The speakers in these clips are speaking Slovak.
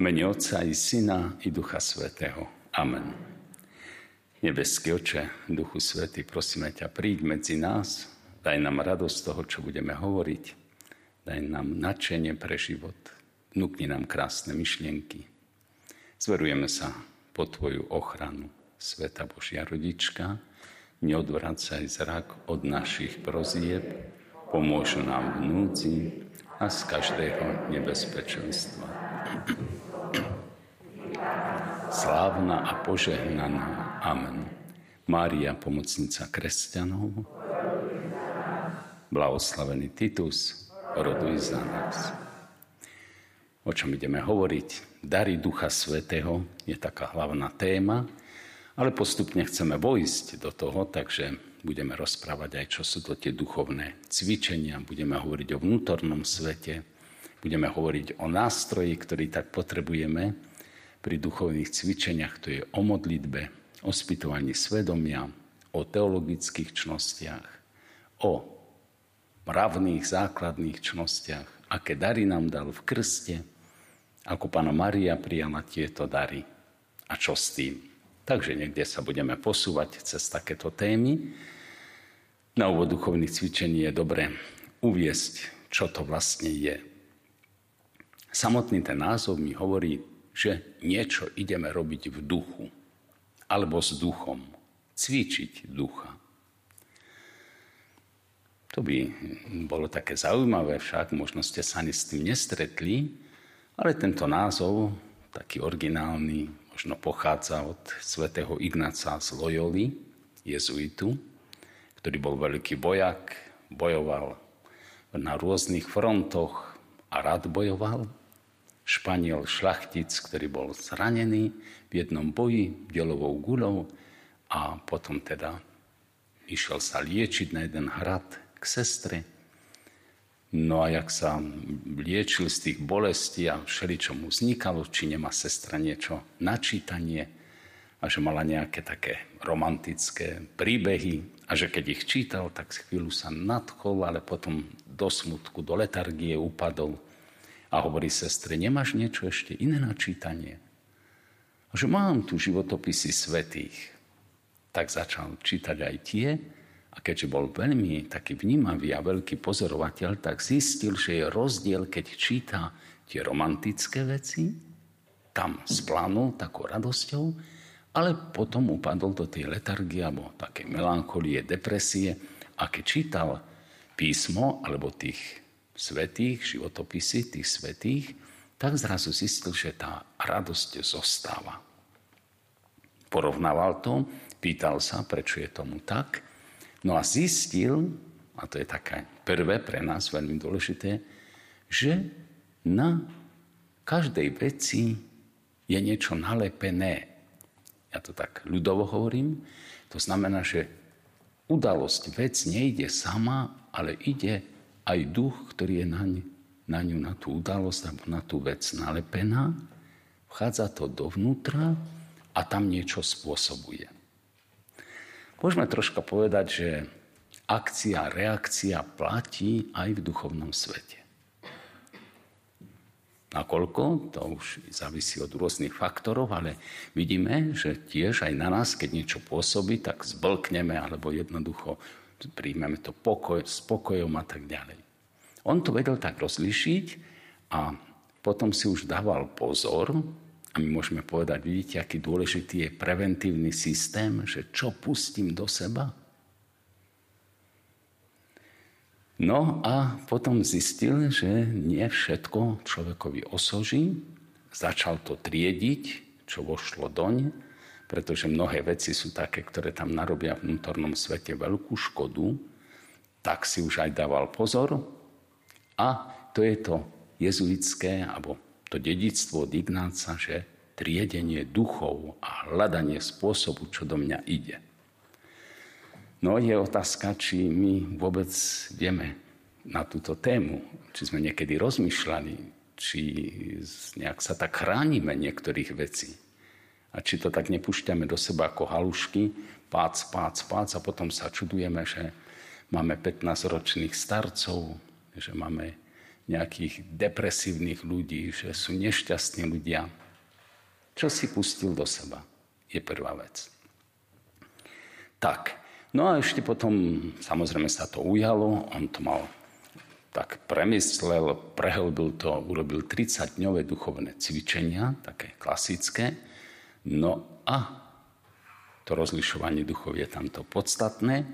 mene Otca i Syna i Ducha Svetého. Amen. Nebeský oče, Duchu Svetý, prosíme ťa, príď medzi nás, daj nám radosť toho, čo budeme hovoriť, daj nám nadšenie pre život, vnúkni nám krásne myšlienky. Zverujeme sa po Tvoju ochranu, Sveta Božia Rodička, neodvracaj zrak od našich prozieb, pomôž nám v núdzi a z každého nebezpečenstva. Slávna a požehnaná. Amen. Mária, pomocnica kresťanov, blahoslavený Titus, roduj za nás. O čom ideme hovoriť? Dary Ducha Svetého je taká hlavná téma, ale postupne chceme vojsť do toho, takže budeme rozprávať aj, čo sú to tie duchovné cvičenia, budeme hovoriť o vnútornom svete, budeme hovoriť o nástroji, ktorý tak potrebujeme, pri duchovných cvičeniach, to je o modlitbe, o spytovaní svedomia, o teologických čnostiach, o mravných základných čnostiach, aké dary nám dal v krste, ako pána Maria prijala tieto dary a čo s tým. Takže niekde sa budeme posúvať cez takéto témy. Na úvod duchovných cvičení je dobre uviesť, čo to vlastne je. Samotný ten názov mi hovorí že niečo ideme robiť v duchu alebo s duchom. Cvičiť ducha. To by bolo také zaujímavé však, možno ste sa ani s tým nestretli, ale tento názov, taký originálny, možno pochádza od svätého Ignáca z Loyoli, jezuitu, ktorý bol veľký bojak, bojoval na rôznych frontoch a rád bojoval Španiel šlachtic, ktorý bol zranený v jednom boji delovou guľou a potom teda išiel sa liečiť na jeden hrad k sestre. No a jak sa liečil z tých bolestí a všeli, čo mu vznikalo, či nemá sestra niečo na čítanie a že mala nejaké také romantické príbehy a že keď ich čítal, tak chvíľu sa nadchol, ale potom do smutku, do letargie upadol a hovorí sestre, nemáš niečo ešte iné na čítanie? A že mám tu životopisy svetých. Tak začal čítať aj tie a keďže bol veľmi taký vnímavý a veľký pozorovateľ, tak zistil, že je rozdiel, keď číta tie romantické veci, tam splanul takou radosťou, ale potom upadol do tej letargie alebo také melancholie, depresie a keď čítal písmo alebo tých svetých, životopisy tých svetých, tak zrazu zistil, že tá radosť zostáva. Porovnával to, pýtal sa, prečo je tomu tak, no a zistil, a to je také prvé pre nás veľmi dôležité, že na každej veci je niečo nalepené. Ja to tak ľudovo hovorím. To znamená, že udalosť, vec nejde sama, ale ide aj duch, ktorý je na, ň, na ňu, na tú udalosť alebo na tú vec nalepená, vchádza to dovnútra a tam niečo spôsobuje. Môžeme troška povedať, že akcia, reakcia platí aj v duchovnom svete. Nakoľko, to už závisí od rôznych faktorov, ale vidíme, že tiež aj na nás, keď niečo pôsobí, tak zblkneme alebo jednoducho príjmeme to pokoj, s pokojom a tak ďalej. On to vedel tak rozlišiť a potom si už dával pozor a my môžeme povedať, vidíte, aký dôležitý je preventívny systém, že čo pustím do seba. No a potom zistil, že nie všetko človekovi osoží, začal to triediť, čo vošlo doň, pretože mnohé veci sú také, ktoré tam narobia v vnútornom svete veľkú škodu, tak si už aj dával pozor. A to je to jezuitské, alebo to dedictvo od Ignáca, že triedenie duchov a hľadanie spôsobu, čo do mňa ide. No je otázka, či my vôbec ideme na túto tému, či sme niekedy rozmýšľali, či nejak sa tak chránime niektorých vecí. A či to tak nepúšťame do seba ako halušky, pác, pác, pác a potom sa čudujeme, že máme 15-ročných starcov, že máme nejakých depresívnych ľudí, že sú nešťastní ľudia. Čo si pustil do seba, je prvá vec. Tak, no a ešte potom, samozrejme sa to ujalo, on to mal tak premyslel, prehlbil to, urobil 30-dňové duchovné cvičenia, také klasické. No a to rozlišovanie duchov je tamto podstatné.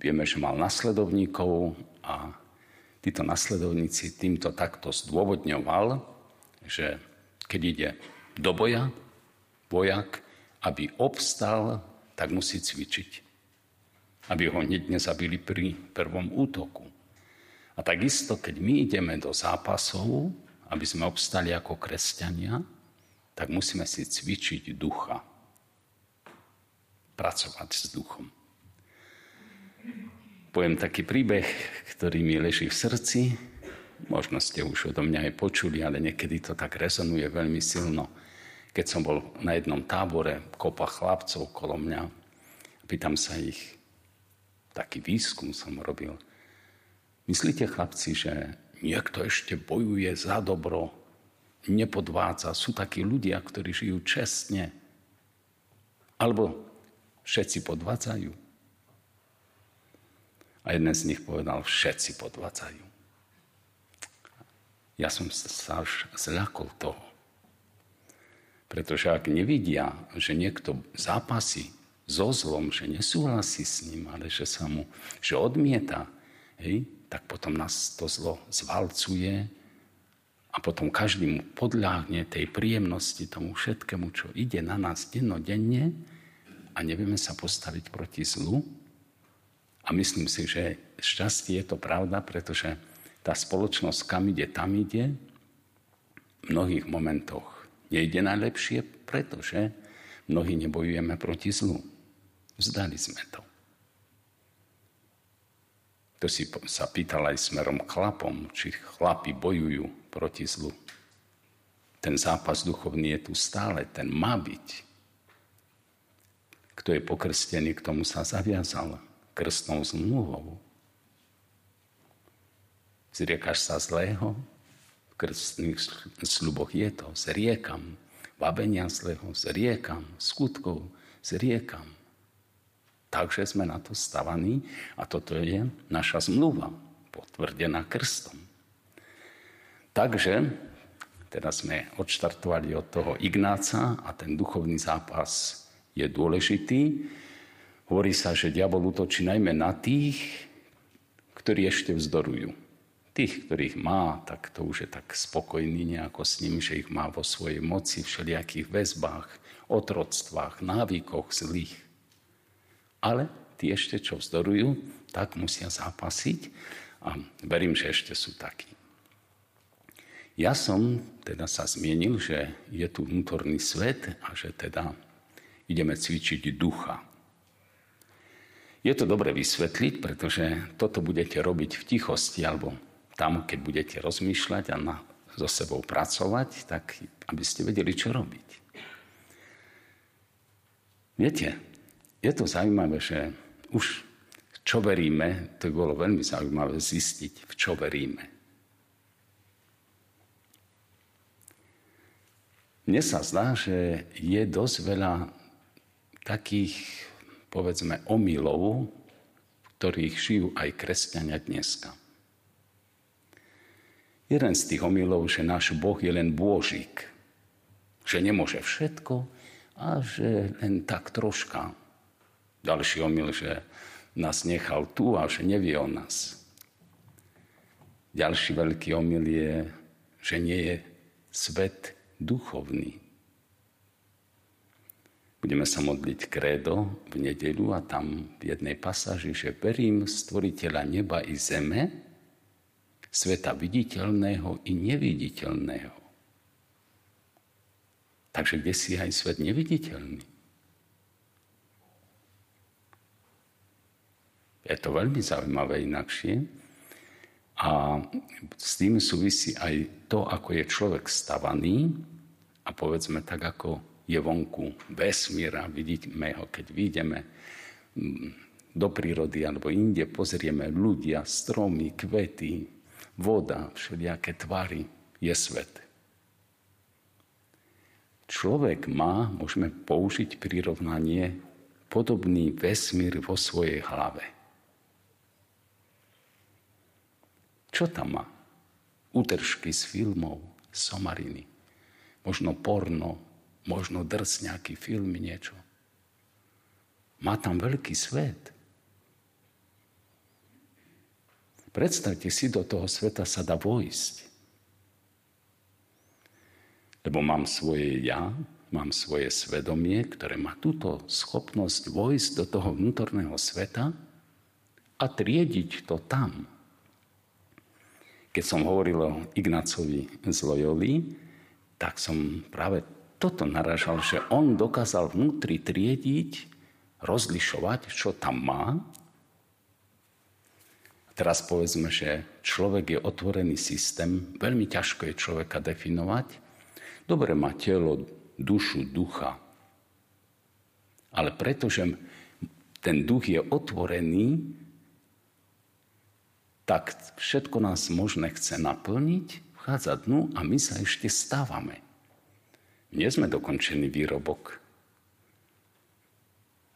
Vieme, že mal nasledovníkov a títo nasledovníci týmto takto zdôvodňoval, že keď ide do boja, vojak, aby obstal, tak musí cvičiť. Aby ho hneď nezabili pri prvom útoku. A takisto, keď my ideme do zápasov, aby sme obstali ako kresťania, tak musíme si cvičiť ducha. Pracovať s duchom. Poviem taký príbeh, ktorý mi leží v srdci. Možno ste už odo mňa aj počuli, ale niekedy to tak rezonuje veľmi silno. Keď som bol na jednom tábore, kopa chlapcov kolo mňa, pýtam sa ich, taký výskum som robil, Myslíte, chlapci, že niekto ešte bojuje za dobro, nepodvádza, sú takí ľudia, ktorí žijú čestne, alebo všetci podvádzajú? A jeden z nich povedal, všetci podvádzajú. Ja som sa až zľakol toho. Pretože ak nevidia, že niekto zápasí so zlom, že nesúhlasí s ním, ale že sa mu, že odmieta, hej, tak potom nás to zlo zvalcuje a potom každý mu podľahne tej príjemnosti, tomu všetkému, čo ide na nás dennodenne a nevieme sa postaviť proti zlu. A myslím si, že šťastie je to pravda, pretože tá spoločnosť, kam ide, tam ide, v mnohých momentoch nejde najlepšie, pretože mnohí nebojujeme proti zlu. Vzdali sme to. To si sa pýtal aj smerom chlapom, či chlapi bojujú proti zlu. Ten zápas duchovný je tu stále, ten má byť. Kto je pokrstený, k tomu sa zaviazal krstnou zmluvou. Zriekaš sa zlého, v krstných sluboch je to, zriekam. Vabenia zlého, zriekam. Skutkov, zriekam. Takže sme na to stavaní a toto je naša zmluva, potvrdená krstom. Takže teraz sme odštartovali od toho Ignáca a ten duchovný zápas je dôležitý. Hovorí sa, že diabol útočí najmä na tých, ktorí ešte vzdorujú. Tých, ktorých má, tak to už je tak spokojný nejako s ním, že ich má vo svojej moci, všelijakých väzbách, otroctvách, návykoch zlých. Ale tí ešte, čo vzdorujú, tak musia zápasiť a verím, že ešte sú takí. Ja som teda sa zmienil, že je tu vnútorný svet a že teda ideme cvičiť ducha. Je to dobre vysvetliť, pretože toto budete robiť v tichosti alebo tam, keď budete rozmýšľať a na, so sebou pracovať, tak aby ste vedeli, čo robiť. Viete, je to zaujímavé, že už čo veríme, to bolo veľmi zaujímavé zistiť, v čo veríme. Mne sa zdá, že je dosť veľa takých, povedzme, omylov, ktorých žijú aj kresťania dneska. Jeden z tých omylov, že náš Boh je len bôžik, že nemôže všetko a že len tak troška ďalší omyl, že nás nechal tu a že nevie o nás. Ďalší veľký omyl je, že nie je svet duchovný. Budeme sa modliť krédo v nedelu a tam v jednej pasáži, že verím stvoriteľa neba i zeme, sveta viditeľného i neviditeľného. Takže kde si aj svet neviditeľný? Je to veľmi zaujímavé inakšie. A s tým súvisí aj to, ako je človek stavaný a povedzme tak, ako je vonku vesmíra. Vidíme ho, keď vidíme mm, do prírody alebo inde, pozrieme ľudia, stromy, kvety, voda, všelijaké tvary, je svet. Človek má, môžeme použiť prirovnanie, podobný vesmír vo svojej hlave. Čo tam má? Útržky z filmov, somariny, možno porno, možno drs nejaký film, niečo. Má tam veľký svet. Predstavte si, do toho sveta sa dá vojsť. Lebo mám svoje ja, mám svoje svedomie, ktoré má túto schopnosť vojsť do toho vnútorného sveta a triediť to tam. Keď som hovoril o Ignácovi z Loyoli, tak som práve toto naražal, že on dokázal vnútri triediť, rozlišovať, čo tam má. Teraz povedzme, že človek je otvorený systém, veľmi ťažko je človeka definovať, Dobre má telo, dušu, ducha. Ale pretože ten duch je otvorený, tak všetko nás možné chce naplniť, vchádza dnu a my sa ešte stávame. Nie sme dokončený výrobok.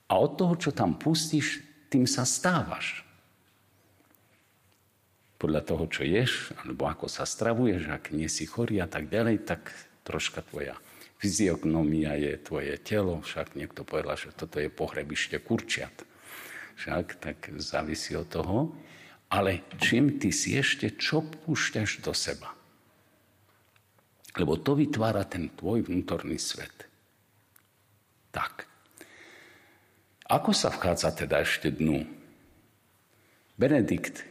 A od toho, čo tam pustíš, tým sa stávaš. Podľa toho, čo ješ, alebo ako sa stravuješ, ak nie si chorý a tak ďalej, tak troška tvoja fyziognomia je tvoje telo, však niekto povedal, že toto je pohrebište kurčiat. Však tak závisí od toho. Ale čím ty si ešte, čo púšťaš do seba? Lebo to vytvára ten tvoj vnútorný svet. Tak. Ako sa vchádza teda ešte dnu? Benedikt,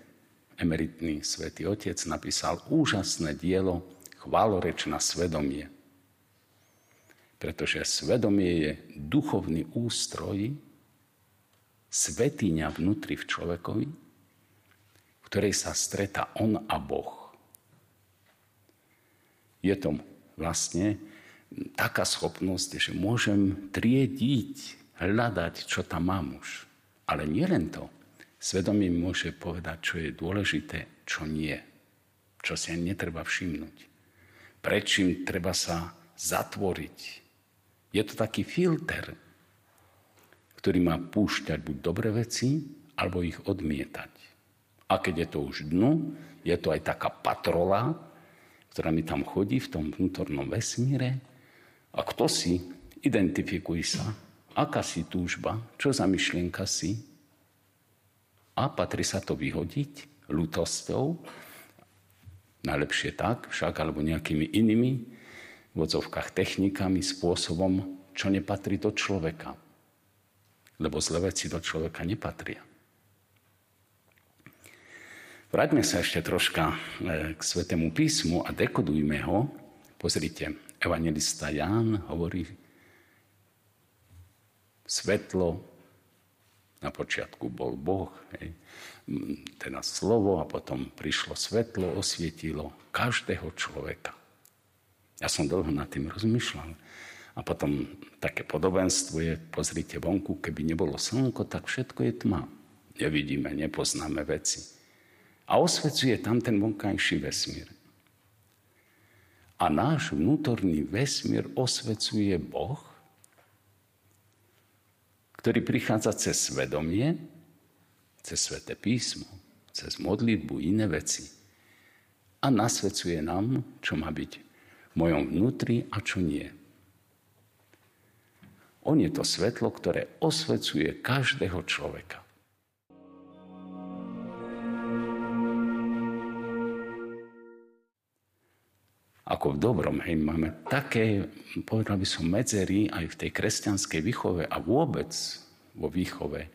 emeritný svätý Otec, napísal úžasné dielo chváloreč na svedomie. Pretože svedomie je duchovný ústroj, svetiňa vnútri v človekovi, ktorej sa stretá on a Boh. Je to vlastne taká schopnosť, že môžem triediť, hľadať, čo tam mám už. Ale nie len to. Svedomie mi môže povedať, čo je dôležité, čo nie. Čo si netreba všimnúť prečím treba sa zatvoriť. Je to taký filter, ktorý má púšťať buď dobré veci, alebo ich odmietať. A keď je to už dnu, je to aj taká patrola, ktorá mi tam chodí v tom vnútornom vesmíre. A kto si, identifikuj sa, aká si túžba, čo za myšlienka si. A patrí sa to vyhodiť ľutosťou, Najlepšie tak však, alebo nejakými inými v odzovkách technikami, spôsobom, čo nepatrí do človeka. Lebo zlé veci do človeka nepatria. Vráťme sa ešte troška e, k Svetému písmu a dekodujme ho. Pozrite, evangelista Ján hovorí, svetlo na počiatku bol Boh, hej. teda slovo a potom prišlo svetlo, osvietilo každého človeka. Ja som dlho nad tým rozmýšľal. A potom také podobenstvo je, pozrite vonku, keby nebolo slnko, tak všetko je tma. Nevidíme, nepoznáme veci. A osvecuje tam ten vonkajší vesmír. A náš vnútorný vesmír osvecuje Boh, ktorý prichádza cez svedomie, cez sveté písmo, cez modlitbu, iné veci. A nasvedcuje nám, čo má byť v mojom vnútri a čo nie. On je to svetlo, ktoré osvecuje každého človeka. Ako v dobrom, hej, máme také, povedal by som, medzery aj v tej kresťanskej výchove a vôbec vo výchove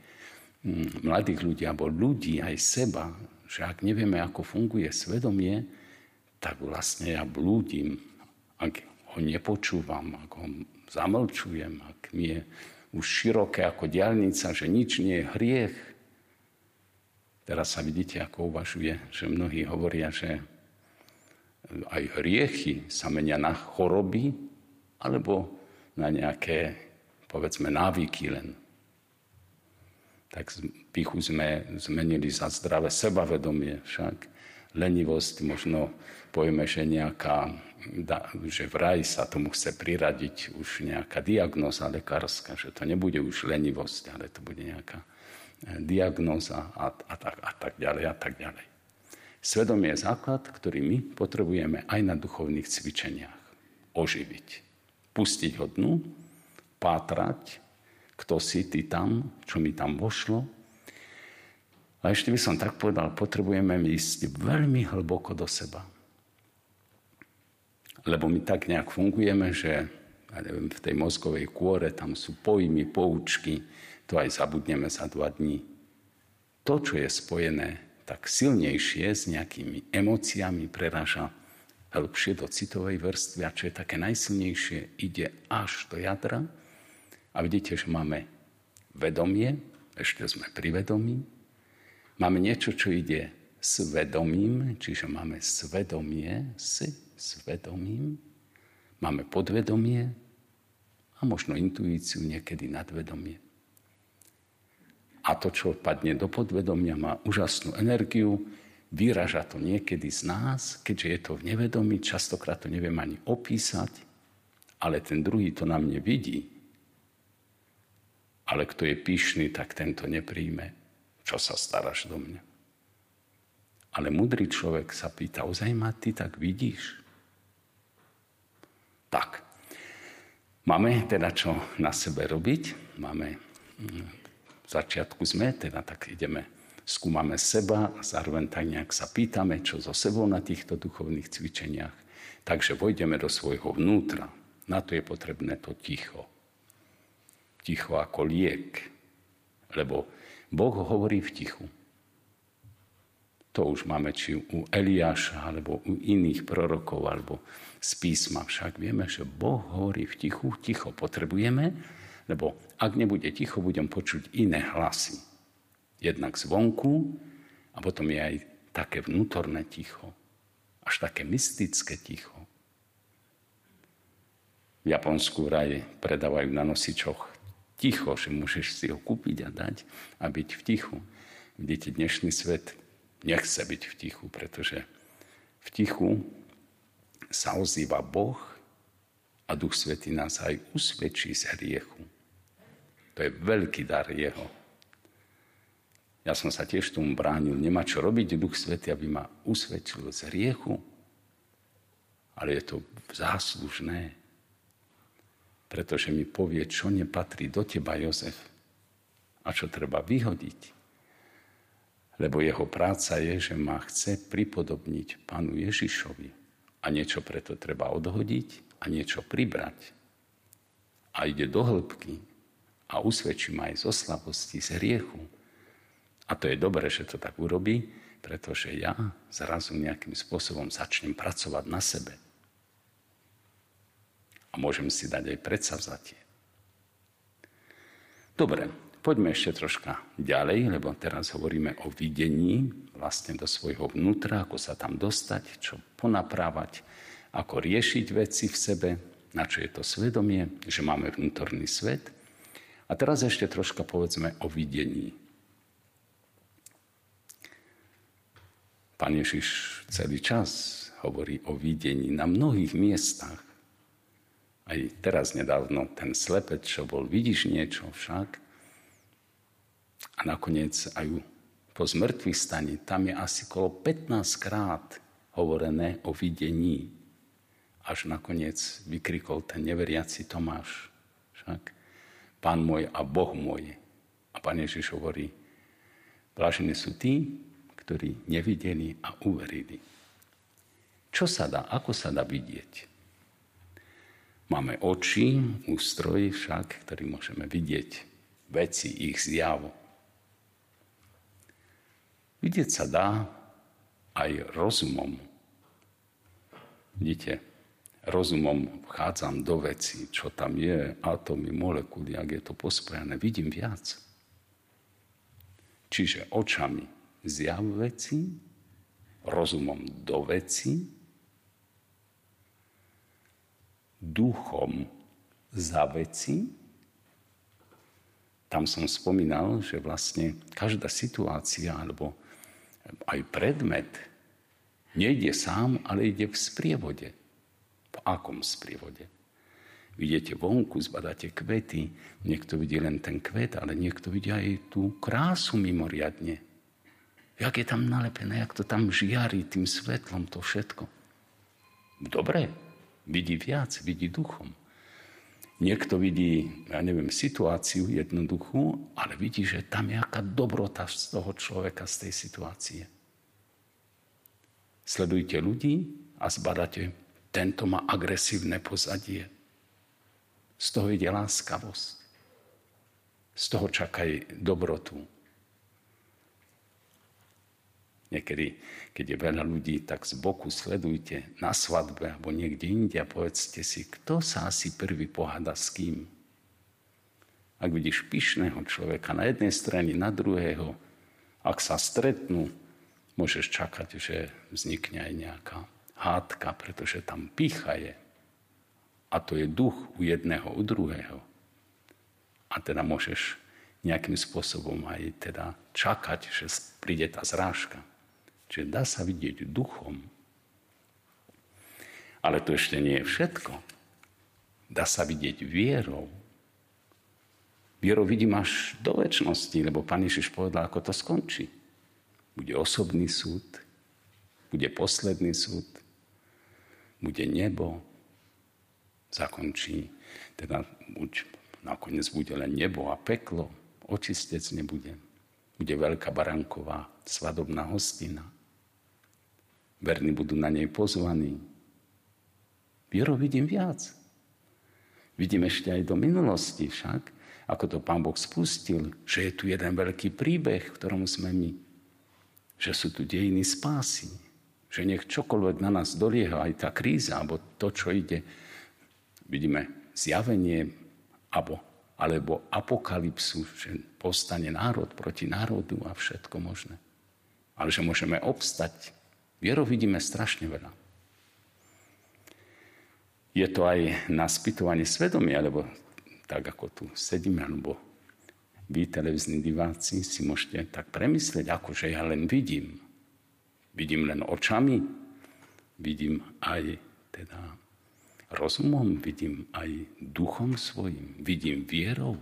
mm, mladých ľudí alebo ľudí aj seba, že ak nevieme, ako funguje svedomie, tak vlastne ja blúdim, ak ho nepočúvam, ak ho zamlčujem, ak mi je už široké ako diálnica, že nič nie je hriech. Teraz sa vidíte, ako uvažuje, že mnohí hovoria, že aj hriechy sa menia na choroby alebo na nejaké, povedzme, návyky len. Tak pichu sme zmenili za zdravé sebavedomie však, lenivosť, možno povieme, že nejaká, že vraj sa tomu chce priradiť už nejaká diagnoza lekárska, že to nebude už lenivosť, ale to bude nejaká eh, diagnoza a, a, tak, a tak ďalej a tak ďalej. Svedomie je základ, ktorý my potrebujeme aj na duchovných cvičeniach oživiť. Pustiť ho dnu, pátrať, kto si ty tam, čo mi tam vošlo, a ešte by som tak povedal, potrebujeme ísť veľmi hlboko do seba. Lebo my tak nejak fungujeme, že ja neviem, v tej mozgovej kôre tam sú pojmy, poučky, to aj zabudneme za dva dní. To, čo je spojené tak silnejšie s nejakými emóciami, preráža hĺbšie do citovej vrstvy a čo je také najsilnejšie, ide až do jadra. A vidíte, že máme vedomie, ešte sme pri vedomí, Máme niečo, čo ide svedomím, čiže máme svedomie, s svedomím, máme podvedomie a možno intuíciu, niekedy nadvedomie. A to, čo padne do podvedomia, má úžasnú energiu, vyraža to niekedy z nás, keďže je to v nevedomí, častokrát to neviem ani opísať, ale ten druhý to na mne vidí. Ale kto je pyšný, tak tento nepríjme čo sa staráš do mňa? Ale mudrý človek sa pýta, ozaj ma ty tak vidíš? Tak, máme teda čo na sebe robiť, máme, mm, začiatku sme, teda tak ideme, skúmame seba a zároveň tak nejak sa pýtame, čo so sebou na týchto duchovných cvičeniach. Takže vojdeme do svojho vnútra. Na to je potrebné to ticho. Ticho ako liek. Lebo Boh hovorí v tichu. To už máme či u Eliáša, alebo u iných prorokov, alebo z písma. Však vieme, že Boh hovorí v tichu, ticho potrebujeme, lebo ak nebude ticho, budem počuť iné hlasy. Jednak zvonku a potom je aj také vnútorné ticho. Až také mystické ticho. V Japonsku raj predávajú na nosičoch ticho, že môžeš si ho kúpiť a dať a byť v tichu. Vidíte, dnešný svet nechce byť v tichu, pretože v tichu sa ozýva Boh a Duch Svetý nás aj usvedčí z hriechu. To je veľký dar Jeho. Ja som sa tiež tomu bránil. Nemá čo robiť Duch Svetý, aby ma usvedčil z hriechu. Ale je to záslužné pretože mi povie, čo nepatrí do teba, Jozef, a čo treba vyhodiť. Lebo jeho práca je, že ma chce pripodobniť pánu Ježišovi. A niečo preto treba odhodiť a niečo pribrať. A ide do hĺbky a usvedčí ma aj zo slabosti, z hriechu. A to je dobré, že to tak urobí, pretože ja zrazu nejakým spôsobom začnem pracovať na sebe a môžem si dať aj predsavzatie. Dobre, poďme ešte troška ďalej, lebo teraz hovoríme o videní vlastne do svojho vnútra, ako sa tam dostať, čo ponaprávať, ako riešiť veci v sebe, na čo je to svedomie, že máme vnútorný svet. A teraz ešte troška povedzme o videní. Pán Ježiš celý čas hovorí o videní na mnohých miestach aj teraz nedávno, ten slepec, čo bol, vidíš niečo však. A nakoniec aj po zmrtvých stane, tam je asi kolo 15 krát hovorené o videní. Až nakoniec vykrikol ten neveriaci Tomáš. Však, Pán môj a Boh môj. A Pán Ježiš hovorí, blažení sú tí, ktorí nevideli a uverili. Čo sa dá, ako sa dá vidieť? Máme oči, ústroj však, ktorý môžeme vidieť veci, ich zjavu. Vidieť sa dá aj rozumom. Vidíte, rozumom vchádzam do veci, čo tam je, atómy, molekuly, ak je to pospojené, vidím viac. Čiže očami zjav veci, rozumom do veci duchom za veci. Tam som spomínal, že vlastne každá situácia alebo aj predmet Nejde sám, ale ide v sprievode. V akom sprievode? Vidíte vonku, zbadáte kvety, niekto vidí len ten kvet, ale niekto vidí aj tú krásu mimoriadne. Jak je tam nalepené, jak to tam žiari tým svetlom, to všetko. Dobre, vidí viac, vidí duchom. Niekto vidí, ja neviem, situáciu jednoduchú, ale vidí, že tam je aká dobrota z toho človeka, z tej situácie. Sledujte ľudí a zbadáte, tento má agresívne pozadie. Z toho ide láskavosť. Z toho čakaj dobrotu. Niekedy, keď je veľa ľudí, tak z boku sledujte na svadbe alebo niekde inde a povedzte si, kto sa asi prvý pohada s kým. Ak vidíš pyšného človeka na jednej strane, na druhého, ak sa stretnú, môžeš čakať, že vznikne aj nejaká hádka, pretože tam pícha je. A to je duch u jedného, u druhého. A teda môžeš nejakým spôsobom aj teda čakať, že príde tá zrážka. Čiže dá sa vidieť duchom. Ale to ešte nie je všetko. Dá sa vidieť vierou. Vierou vidím až do väčšnosti, lebo Pán Ježiš povedal, ako to skončí. Bude osobný súd, bude posledný súd, bude nebo, zakončí, teda buď nakoniec bude len nebo a peklo, očistec nebude. Bude veľká baranková svadobná hostina. Verní budú na nej pozvaní. Vierou vidím viac. Vidím ešte aj do minulosti však, ako to Pán Boh spustil, že je tu jeden veľký príbeh, v ktorom sme my. Že sú tu dejiny spásy. Že nech čokoľvek na nás dolieha, aj tá kríza, alebo to, čo ide, vidíme zjavenie alebo, alebo apokalypsu, že postane národ proti národu a všetko možné. Ale že môžeme obstať. Vierou vidíme strašne veľa. Je to aj na spytovanie svedomia, lebo tak ako tu sedíme, alebo vy, televizní diváci, si môžete tak premyslieť, ako že ja len vidím. Vidím len očami, vidím aj teda rozumom, vidím aj duchom svojim, vidím vierou,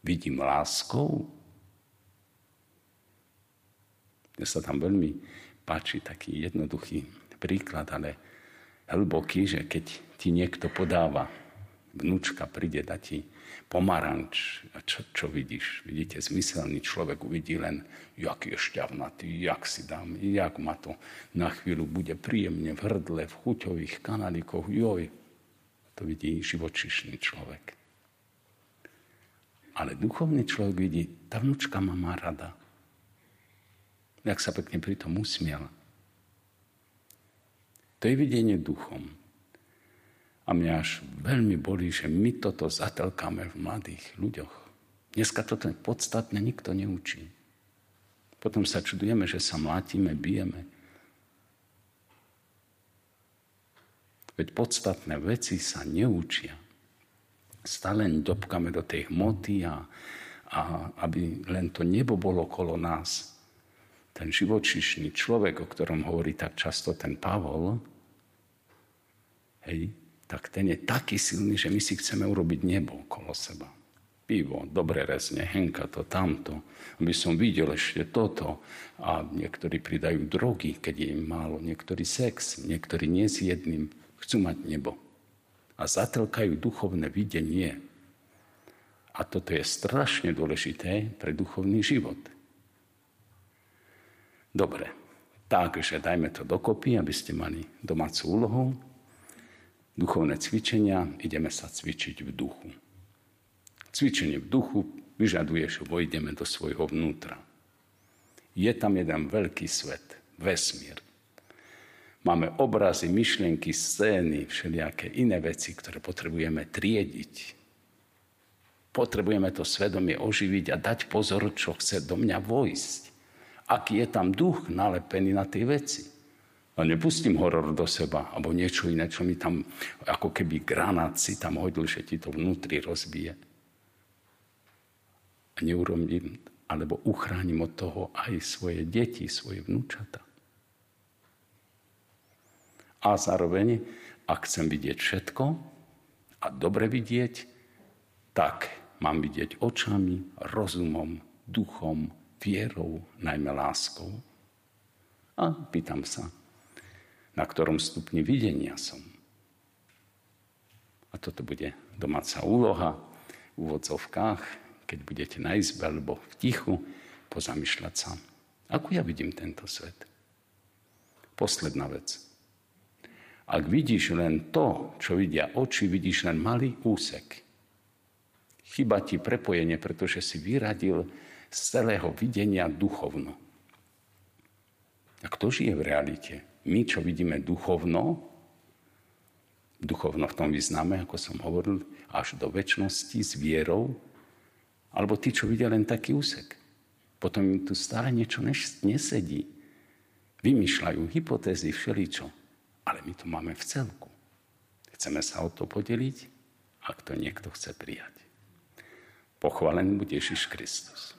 vidím láskou. Mne sa tam veľmi páči taký jednoduchý príklad, ale hlboký, že keď ti niekto podáva, vnúčka príde dať ti pomaranč. A čo, čo vidíš? Vidíte, zmyselný človek uvidí len, jak je šťavnatý, jak si dám, jak ma to na chvíľu bude príjemne v hrdle, v chuťových kanalikoch, joj. To vidí živočišný človek. Ale duchovný človek vidí, tá vnúčka ma má rada. Jak sa pekne pri tom usmiela. To je videnie duchom. A mňa až veľmi bolí, že my toto zatelkáme v mladých ľuďoch. Dneska toto podstatné nikto neučí. Potom sa čudujeme, že sa mlátime, bijeme. Veď podstatné veci sa neučia. Stále dobkáme do tej hmoty a, a aby len to nebo bolo okolo nás. Ten živočišný človek, o ktorom hovorí tak často ten Pavol, hej, tak ten je taký silný, že my si chceme urobiť nebo okolo seba. Pivo, dobre rezne, henka to, tamto, aby som videl ešte toto. A niektorí pridajú drogy, keď je im málo, niektorí sex, niektorí nie s jedným, chcú mať nebo. A zatelkajú duchovné videnie. A toto je strašne dôležité pre duchovný život. Dobre, takže dajme to dokopy, aby ste mali domácu úlohu duchovné cvičenia, ideme sa cvičiť v duchu. Cvičenie v duchu vyžaduje, že vojdeme do svojho vnútra. Je tam jeden veľký svet, vesmír. Máme obrazy, myšlienky, scény, všelijaké iné veci, ktoré potrebujeme triediť. Potrebujeme to svedomie oživiť a dať pozor, čo chce do mňa vojsť. Aký je tam duch nalepený na tej veci. A nepustím horor do seba, alebo niečo iné, čo mi tam, ako keby granát si tam hodil, že ti to vnútri rozbije. A neurobím, alebo uchránim od toho aj svoje deti, svoje vnúčata. A zároveň, ak chcem vidieť všetko a dobre vidieť, tak mám vidieť očami, rozumom, duchom, vierou, najmä láskou. A pýtam sa, na ktorom stupni videnia som. A toto bude domáca úloha v úvodzovkách, keď budete na izbe alebo v tichu, pozamýšľať sa, ako ja vidím tento svet. Posledná vec. Ak vidíš len to, čo vidia oči, vidíš len malý úsek. Chyba ti prepojenie, pretože si vyradil z celého videnia duchovno. A kto žije v realite? My, čo vidíme duchovno, duchovno v tom význame, ako som hovoril, až do väčšnosti s vierou, alebo tí, čo vidia len taký úsek. Potom im tu stále niečo nesedí. Vymýšľajú hypotézy, všeličo. Ale my to máme v celku. Chceme sa o to podeliť, ak to niekto chce prijať. Pochválený bude Ježiš Kristus.